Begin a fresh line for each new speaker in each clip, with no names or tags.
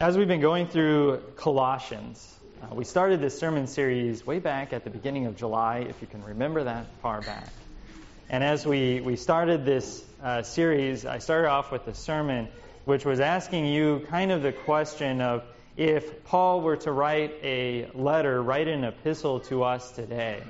As we've been going through Colossians, uh, we started this sermon series way back at the beginning of July, if you can remember that far back. And as we, we started this uh, series, I started off with a sermon which was asking you kind of the question of if Paul were to write a letter, write an epistle to us today,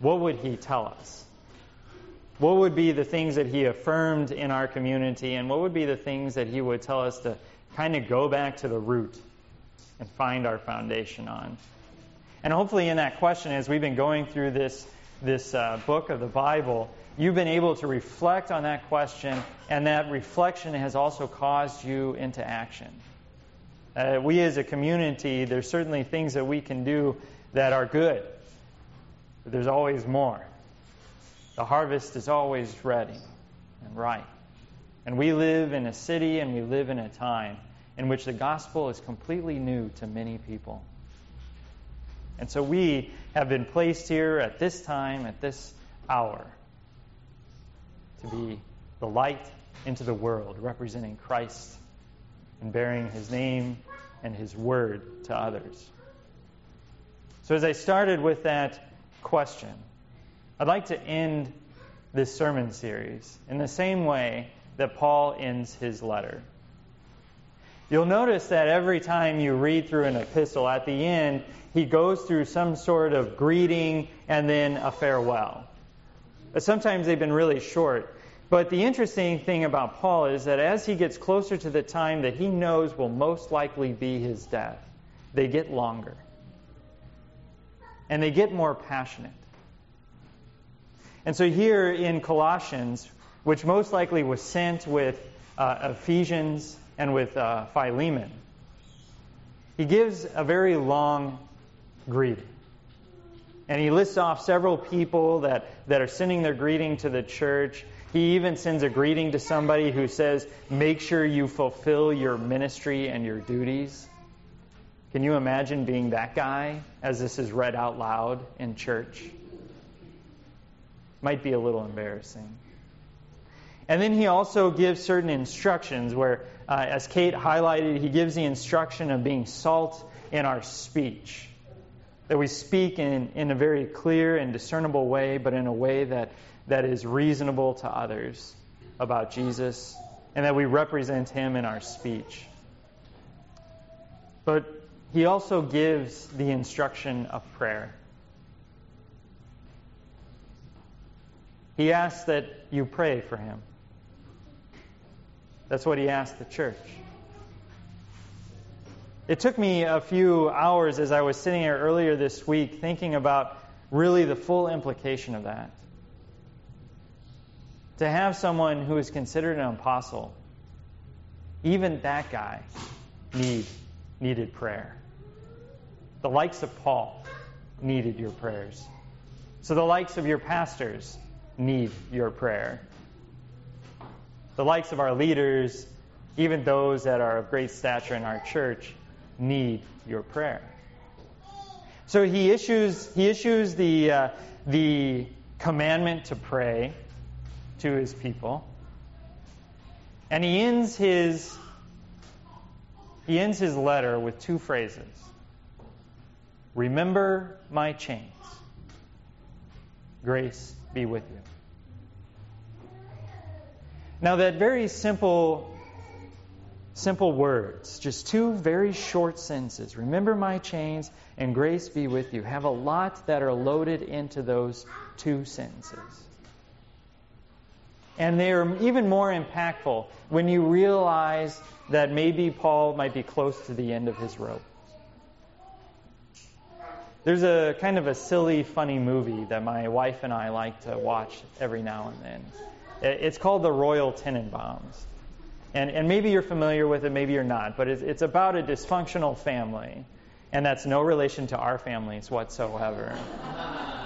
what would he tell us? What would be the things that he affirmed in our community, and what would be the things that he would tell us to kind of go back to the root and find our foundation on. And hopefully, in that question, as we've been going through this, this uh, book of the Bible, you've been able to reflect on that question, and that reflection has also caused you into action. Uh, we as a community, there's certainly things that we can do that are good, but there's always more. The harvest is always ready and ripe. And we live in a city and we live in a time in which the gospel is completely new to many people. And so we have been placed here at this time, at this hour, to be the light into the world, representing Christ and bearing his name and his word to others. So, as I started with that question, I'd like to end this sermon series in the same way that Paul ends his letter. You'll notice that every time you read through an epistle, at the end, he goes through some sort of greeting and then a farewell. But sometimes they've been really short. But the interesting thing about Paul is that as he gets closer to the time that he knows will most likely be his death, they get longer. And they get more passionate. And so here in Colossians, which most likely was sent with uh, Ephesians and with uh, Philemon. He gives a very long greeting. And he lists off several people that, that are sending their greeting to the church. He even sends a greeting to somebody who says, Make sure you fulfill your ministry and your duties. Can you imagine being that guy as this is read out loud in church? Might be a little embarrassing. And then he also gives certain instructions where, uh, as Kate highlighted, he gives the instruction of being salt in our speech. That we speak in, in a very clear and discernible way, but in a way that, that is reasonable to others about Jesus, and that we represent him in our speech. But he also gives the instruction of prayer. He asks that you pray for him. That's what he asked the church. It took me a few hours as I was sitting here earlier this week thinking about really the full implication of that. To have someone who is considered an apostle, even that guy need, needed prayer. The likes of Paul needed your prayers. So the likes of your pastors need your prayer the likes of our leaders, even those that are of great stature in our church, need your prayer. So he issues, he issues the, uh, the commandment to pray to his people. And he ends his, he ends his letter with two phrases Remember my chains. Grace be with you. Now, that very simple, simple words, just two very short sentences, remember my chains and grace be with you, have a lot that are loaded into those two sentences. And they are even more impactful when you realize that maybe Paul might be close to the end of his rope. There's a kind of a silly, funny movie that my wife and I like to watch every now and then. It's called the Royal Tenenbaums. And, and maybe you're familiar with it, maybe you're not, but it's, it's about a dysfunctional family. And that's no relation to our families whatsoever.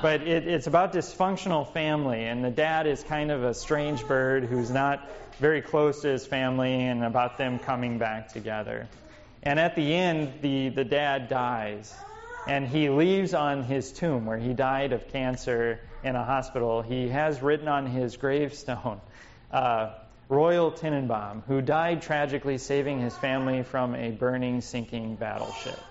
but it, it's about dysfunctional family, and the dad is kind of a strange bird who's not very close to his family, and about them coming back together. And at the end, the, the dad dies, and he leaves on his tomb where he died of cancer in a hospital, he has written on his gravestone, uh, Royal Tenenbaum, who died tragically saving his family from a burning, sinking battleship.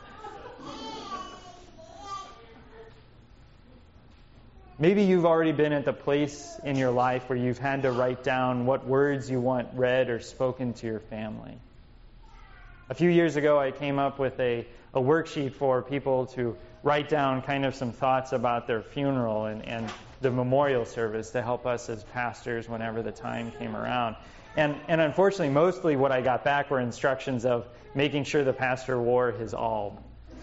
Maybe you've already been at the place in your life where you've had to write down what words you want read or spoken to your family. A few years ago, I came up with a, a worksheet for people to write down kind of some thoughts about their funeral and, and the memorial service to help us as pastors whenever the time came around. And, and unfortunately, mostly what I got back were instructions of making sure the pastor wore his alb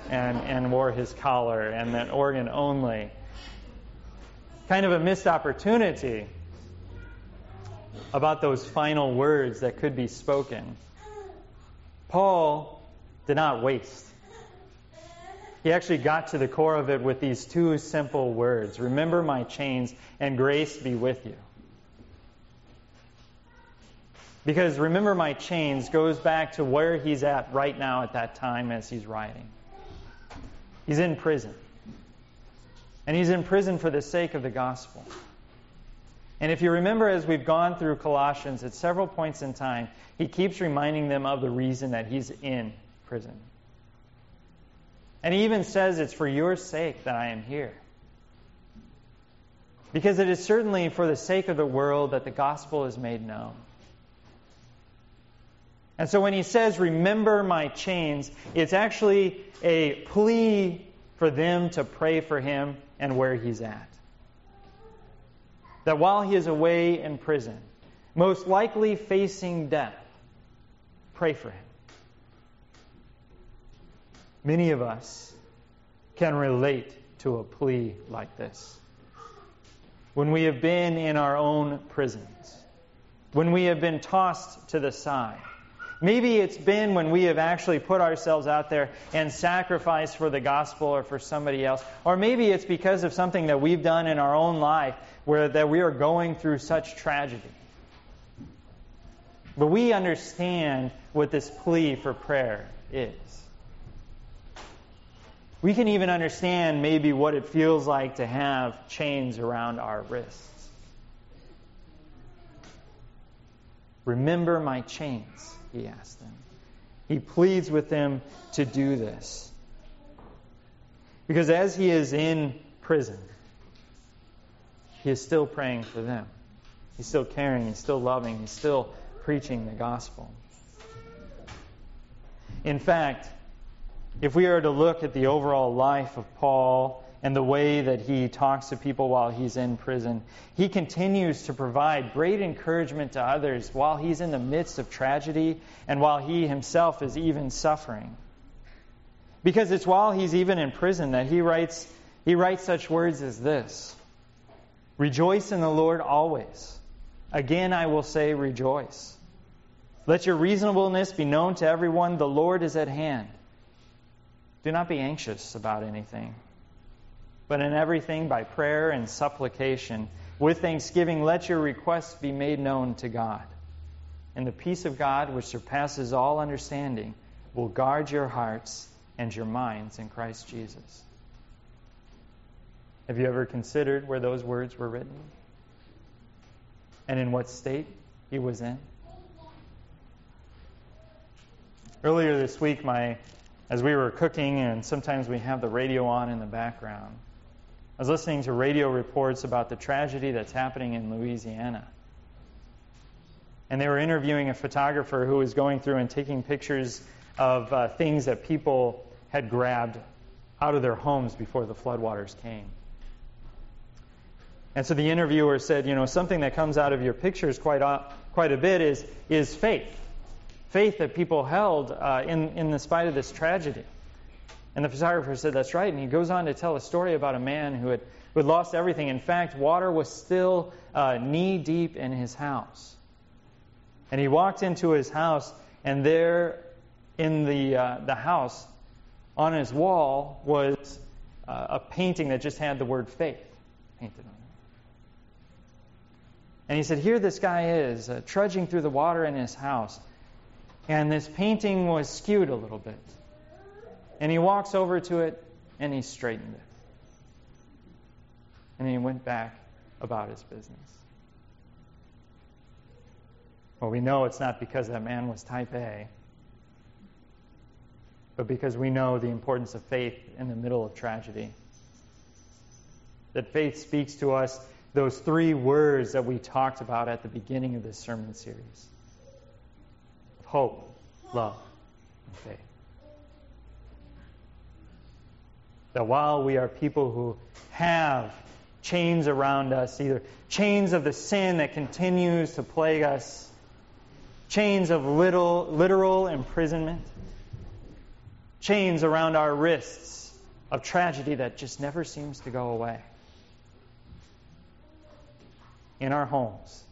and, and wore his collar and that organ only kind of a missed opportunity about those final words that could be spoken. Paul did not waste. He actually got to the core of it with these two simple words Remember my chains, and grace be with you. Because remember my chains goes back to where he's at right now at that time as he's writing. He's in prison. And he's in prison for the sake of the gospel. And if you remember, as we've gone through Colossians at several points in time, he keeps reminding them of the reason that he's in prison. And he even says, It's for your sake that I am here. Because it is certainly for the sake of the world that the gospel is made known. And so when he says, Remember my chains, it's actually a plea for them to pray for him and where he's at. That while he is away in prison, most likely facing death, pray for him. Many of us can relate to a plea like this. When we have been in our own prisons, when we have been tossed to the side, Maybe it's been when we have actually put ourselves out there and sacrificed for the gospel or for somebody else. Or maybe it's because of something that we've done in our own life where that we are going through such tragedy. But we understand what this plea for prayer is. We can even understand maybe what it feels like to have chains around our wrists. Remember my chains he asks them. He pleads with them to do this. Because as he is in prison, he is still praying for them. He's still caring, he's still loving, he's still preaching the gospel. In fact, if we are to look at the overall life of Paul and the way that he talks to people while he's in prison. He continues to provide great encouragement to others while he's in the midst of tragedy and while he himself is even suffering. Because it's while he's even in prison that he writes, he writes such words as this Rejoice in the Lord always. Again, I will say, rejoice. Let your reasonableness be known to everyone. The Lord is at hand. Do not be anxious about anything but in everything by prayer and supplication. With thanksgiving, let your requests be made known to God. And the peace of God, which surpasses all understanding, will guard your hearts and your minds in Christ Jesus. Have you ever considered where those words were written? And in what state he was in? Earlier this week, my, as we were cooking, and sometimes we have the radio on in the background, I was listening to radio reports about the tragedy that's happening in Louisiana. And they were interviewing a photographer who was going through and taking pictures of uh, things that people had grabbed out of their homes before the floodwaters came. And so the interviewer said, you know, something that comes out of your pictures quite a, quite a bit is, is faith. Faith that people held uh, in, in the spite of this tragedy. And the photographer said, That's right. And he goes on to tell a story about a man who had, who had lost everything. In fact, water was still uh, knee deep in his house. And he walked into his house, and there in the, uh, the house, on his wall, was uh, a painting that just had the word faith painted on it. And he said, Here this guy is, uh, trudging through the water in his house. And this painting was skewed a little bit. And he walks over to it and he straightened it. And he went back about his business. Well, we know it's not because that man was type A, but because we know the importance of faith in the middle of tragedy. That faith speaks to us those three words that we talked about at the beginning of this sermon series hope, love, and faith. That while we are people who have chains around us, either chains of the sin that continues to plague us, chains of little, literal imprisonment, chains around our wrists of tragedy that just never seems to go away. In our homes,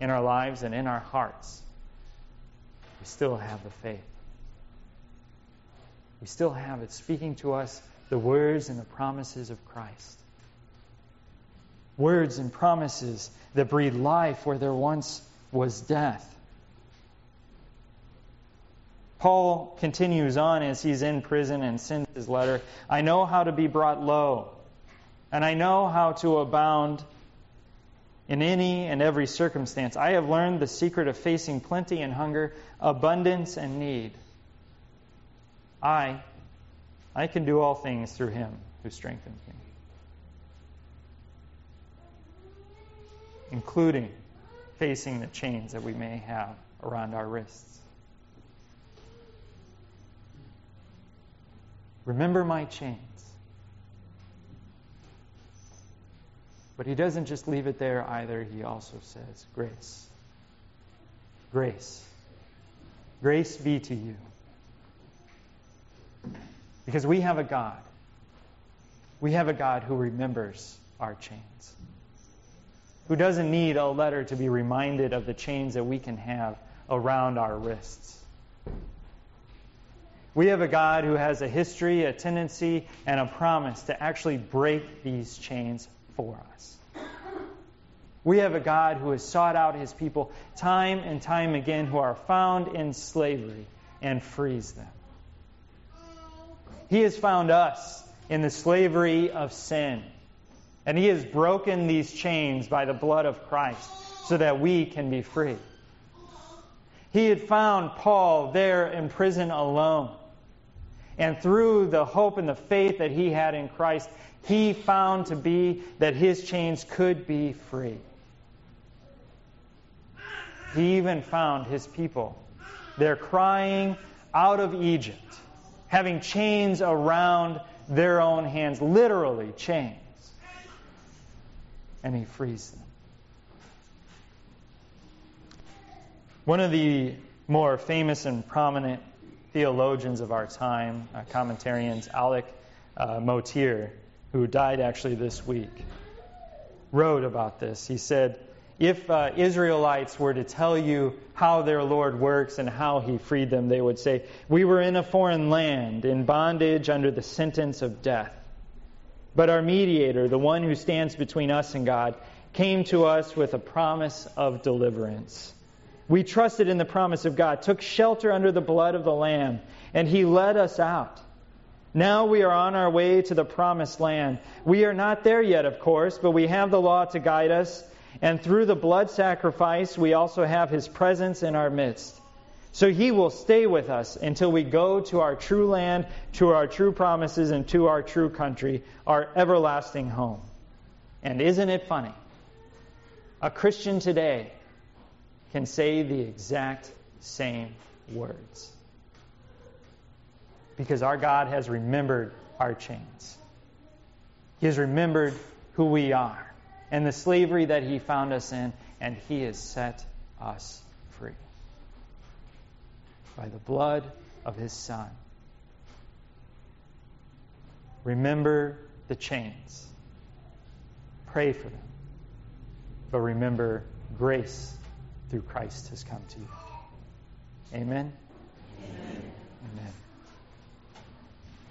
in our lives, and in our hearts, we still have the faith. We still have it speaking to us the words and the promises of Christ. Words and promises that breathe life where there once was death. Paul continues on as he's in prison and sends his letter I know how to be brought low, and I know how to abound in any and every circumstance. I have learned the secret of facing plenty and hunger, abundance and need. I, I can do all things through him who strengthens me. including facing the chains that we may have around our wrists. Remember my chains. But he doesn't just leave it there either. He also says, Grace. Grace. Grace be to you. Because we have a God. We have a God who remembers our chains who doesn't need a letter to be reminded of the chains that we can have around our wrists. We have a God who has a history, a tendency, and a promise to actually break these chains for us. We have a God who has sought out his people time and time again who are found in slavery and frees them. He has found us in the slavery of sin and he has broken these chains by the blood of Christ so that we can be free. He had found Paul there in prison alone. And through the hope and the faith that he had in Christ, he found to be that his chains could be free. He even found his people. They're crying out of Egypt, having chains around their own hands, literally chains and he frees them. One of the more famous and prominent theologians of our time, uh, commentarians, Alec uh, Motyer, who died actually this week, wrote about this. He said, if uh, Israelites were to tell you how their Lord works and how he freed them, they would say, We were in a foreign land, in bondage under the sentence of death. But our mediator, the one who stands between us and God, came to us with a promise of deliverance. We trusted in the promise of God, took shelter under the blood of the Lamb, and He led us out. Now we are on our way to the promised land. We are not there yet, of course, but we have the law to guide us, and through the blood sacrifice, we also have His presence in our midst. So he will stay with us until we go to our true land, to our true promises, and to our true country, our everlasting home. And isn't it funny? A Christian today can say the exact same words. Because our God has remembered our chains. He has remembered who we are and the slavery that He found us in, and He has set us free by the blood of his Son. Remember the chains. Pray for them. But remember, grace through Christ has come to you. Amen? Amen. Amen.